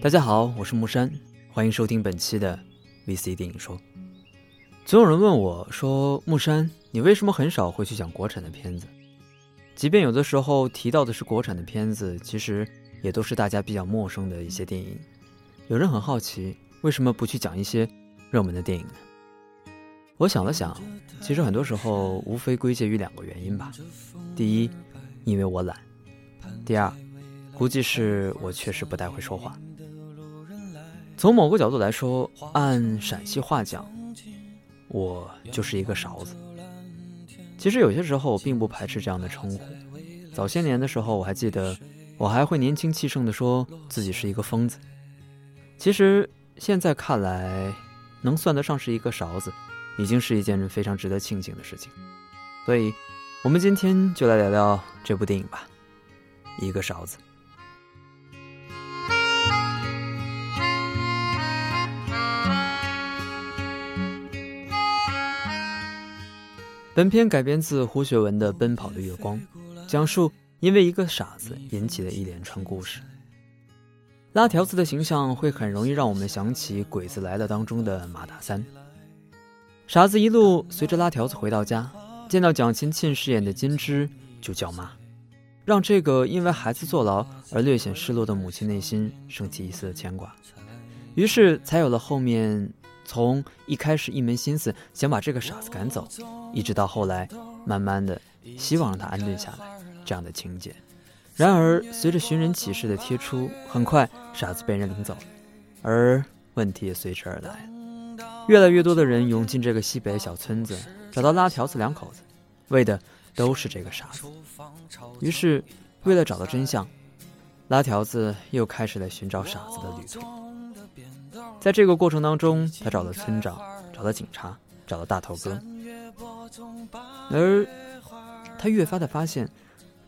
大家好，我是木山，欢迎收听本期的 VC 电影说。总有人问我说：“木山，你为什么很少会去讲国产的片子？即便有的时候提到的是国产的片子，其实也都是大家比较陌生的一些电影。”有人很好奇，为什么不去讲一些热门的电影呢？我想了想，其实很多时候无非归结于两个原因吧。第一，因为我懒；第二，估计是我确实不太会说话。从某个角度来说，按陕西话讲，我就是一个勺子。其实有些时候我并不排斥这样的称呼。早些年的时候，我还记得，我还会年轻气盛地说自己是一个疯子。其实现在看来，能算得上是一个勺子，已经是一件非常值得庆幸的事情。所以，我们今天就来聊聊这部电影吧，《一个勺子》。本片改编自胡雪文的《奔跑的月光》，讲述因为一个傻子引起的一连串故事。拉条子的形象会很容易让我们想起《鬼子来了》当中的马大三。傻子一路随着拉条子回到家，见到蒋勤勤饰演的金枝就叫妈，让这个因为孩子坐牢而略显失落的母亲内心升起一丝的牵挂，于是才有了后面从一开始一门心思想把这个傻子赶走，一直到后来慢慢的希望让他安顿下来这样的情节。然而，随着寻人启事的贴出，很快傻子被人领走，而问题也随之而来。越来越多的人涌进这个西北小村子，找到拉条子两口子，为的都是这个傻子。于是，为了找到真相，拉条子又开始了寻找傻子的旅途。在这个过程当中，他找了村长，找了警察，找了大头哥，而他越发的发现。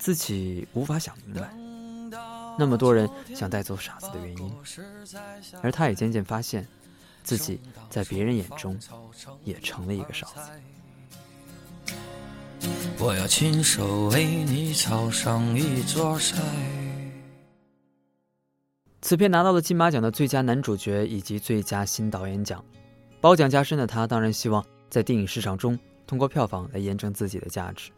自己无法想明白，那么多人想带走傻子的原因，而他也渐渐发现，自己在别人眼中也成了一个傻子。我要亲手为你抄上一座山。此片拿到了金马奖的最佳男主角以及最佳新导演奖，褒奖加身的他当然希望在电影市场中通过票房来验证自己的价值。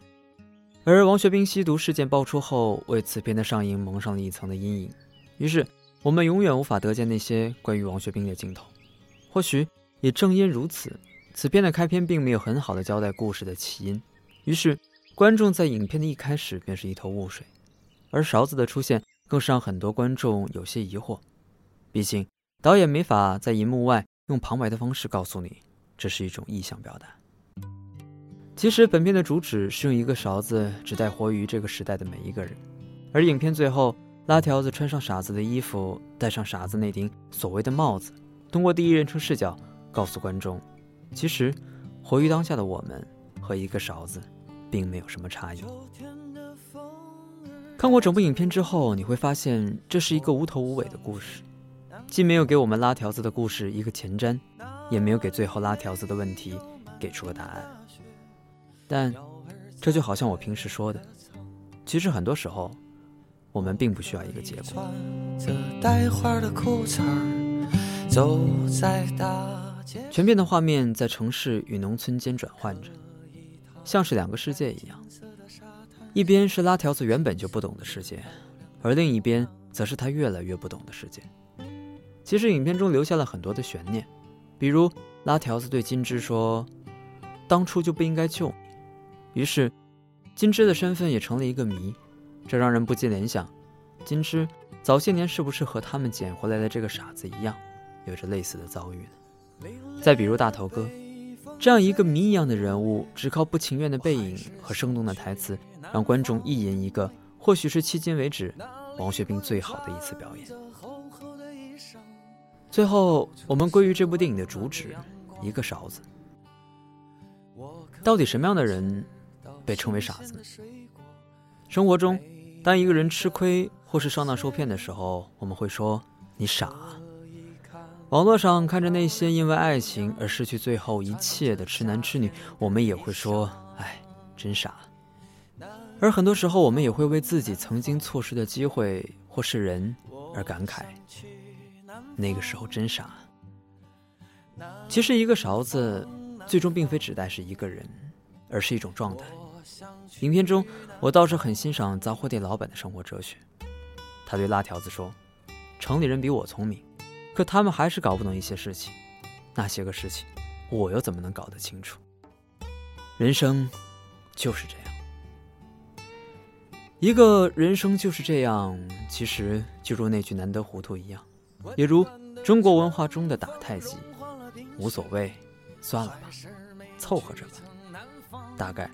而王学兵吸毒事件爆出后，为此片的上映蒙上了一层的阴影。于是，我们永远无法得见那些关于王学兵的镜头。或许也正因如此，此片的开篇并没有很好的交代故事的起因。于是，观众在影片的一开始便是一头雾水。而勺子的出现，更是让很多观众有些疑惑。毕竟，导演没法在银幕外用旁白的方式告诉你，这是一种意象表达。其实本片的主旨是用一个勺子指代活于这个时代的每一个人，而影片最后，拉条子穿上傻子的衣服，戴上傻子那顶所谓的帽子，通过第一人称视角告诉观众，其实活于当下的我们和一个勺子，并没有什么差异。看过整部影片之后，你会发现这是一个无头无尾的故事，既没有给我们拉条子的故事一个前瞻，也没有给最后拉条子的问题给出个答案。但，这就好像我平时说的，其实很多时候，我们并不需要一个结果。全片的画面在城市与农村间转换着，像是两个世界一样。一边是拉条子原本就不懂的世界，而另一边则是他越来越不懂的世界。其实影片中留下了很多的悬念，比如拉条子对金枝说：“当初就不应该救。”于是，金枝的身份也成了一个谜，这让人不禁联想：金枝早些年是不是和他们捡回来的这个傻子一样，有着类似的遭遇呢？再比如大头哥，这样一个谜一样的人物，只靠不情愿的背影和生动的台词，让观众一演一个，或许是迄今为止王学兵最好的一次表演。最后，我们归于这部电影的主旨：一个勺子。到底什么样的人？被称为傻子。生活中，当一个人吃亏或是上当受骗的时候，我们会说“你傻”。网络上看着那些因为爱情而失去最后一切的痴男痴女，我们也会说“哎，真傻”。而很多时候，我们也会为自己曾经错失的机会或是人而感慨。那个时候真傻。其实，一个勺子最终并非指代是一个人，而是一种状态。影片中，我倒是很欣赏杂货店老板的生活哲学。他对辣条子说：“城里人比我聪明，可他们还是搞不懂一些事情。那些个事情，我又怎么能搞得清楚？人生就是这样。一个人生就是这样，其实就如那句难得糊涂一样，也如中国文化中的打太极。”无所谓，算了吧，凑合着吧。大概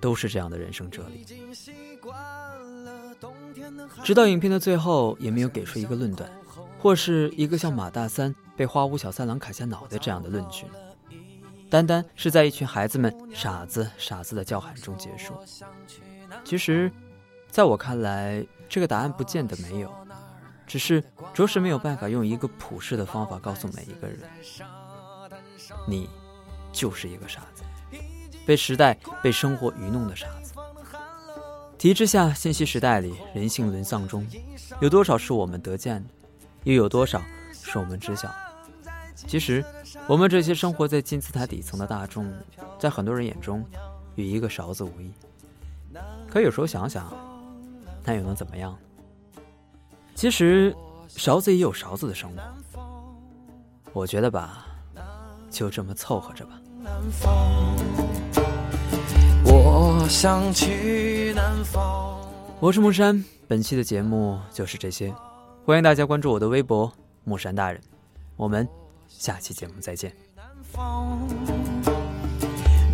都是这样的人生哲理。直到影片的最后，也没有给出一个论断，或是一个像马大三被花屋小三郎砍下脑袋这样的论据，单单是在一群孩子们傻子傻子的叫喊中结束。其实，在我看来，这个答案不见得没有，只是着实没有办法用一个普世的方法告诉每一个人。你就是一个傻子，被时代、被生活愚弄的傻子。体制下、信息时代里，人性沦丧中，有多少是我们得见的，又有多少是我们知晓的？其实，我们这些生活在金字塔底层的大众，在很多人眼中，与一个勺子无异。可有时候想想，那又能怎么样？其实，勺子也有勺子的生活。我觉得吧。就这么凑合着吧。我想去南方。我是木山，本期的节目就是这些，欢迎大家关注我的微博木山大人，我们下期节目再见。南方，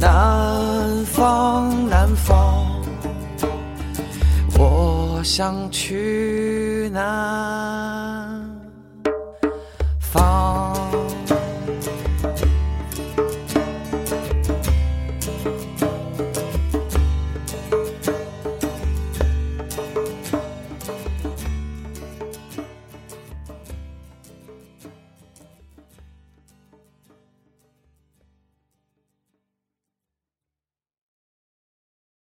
南方，南方，我想去哪？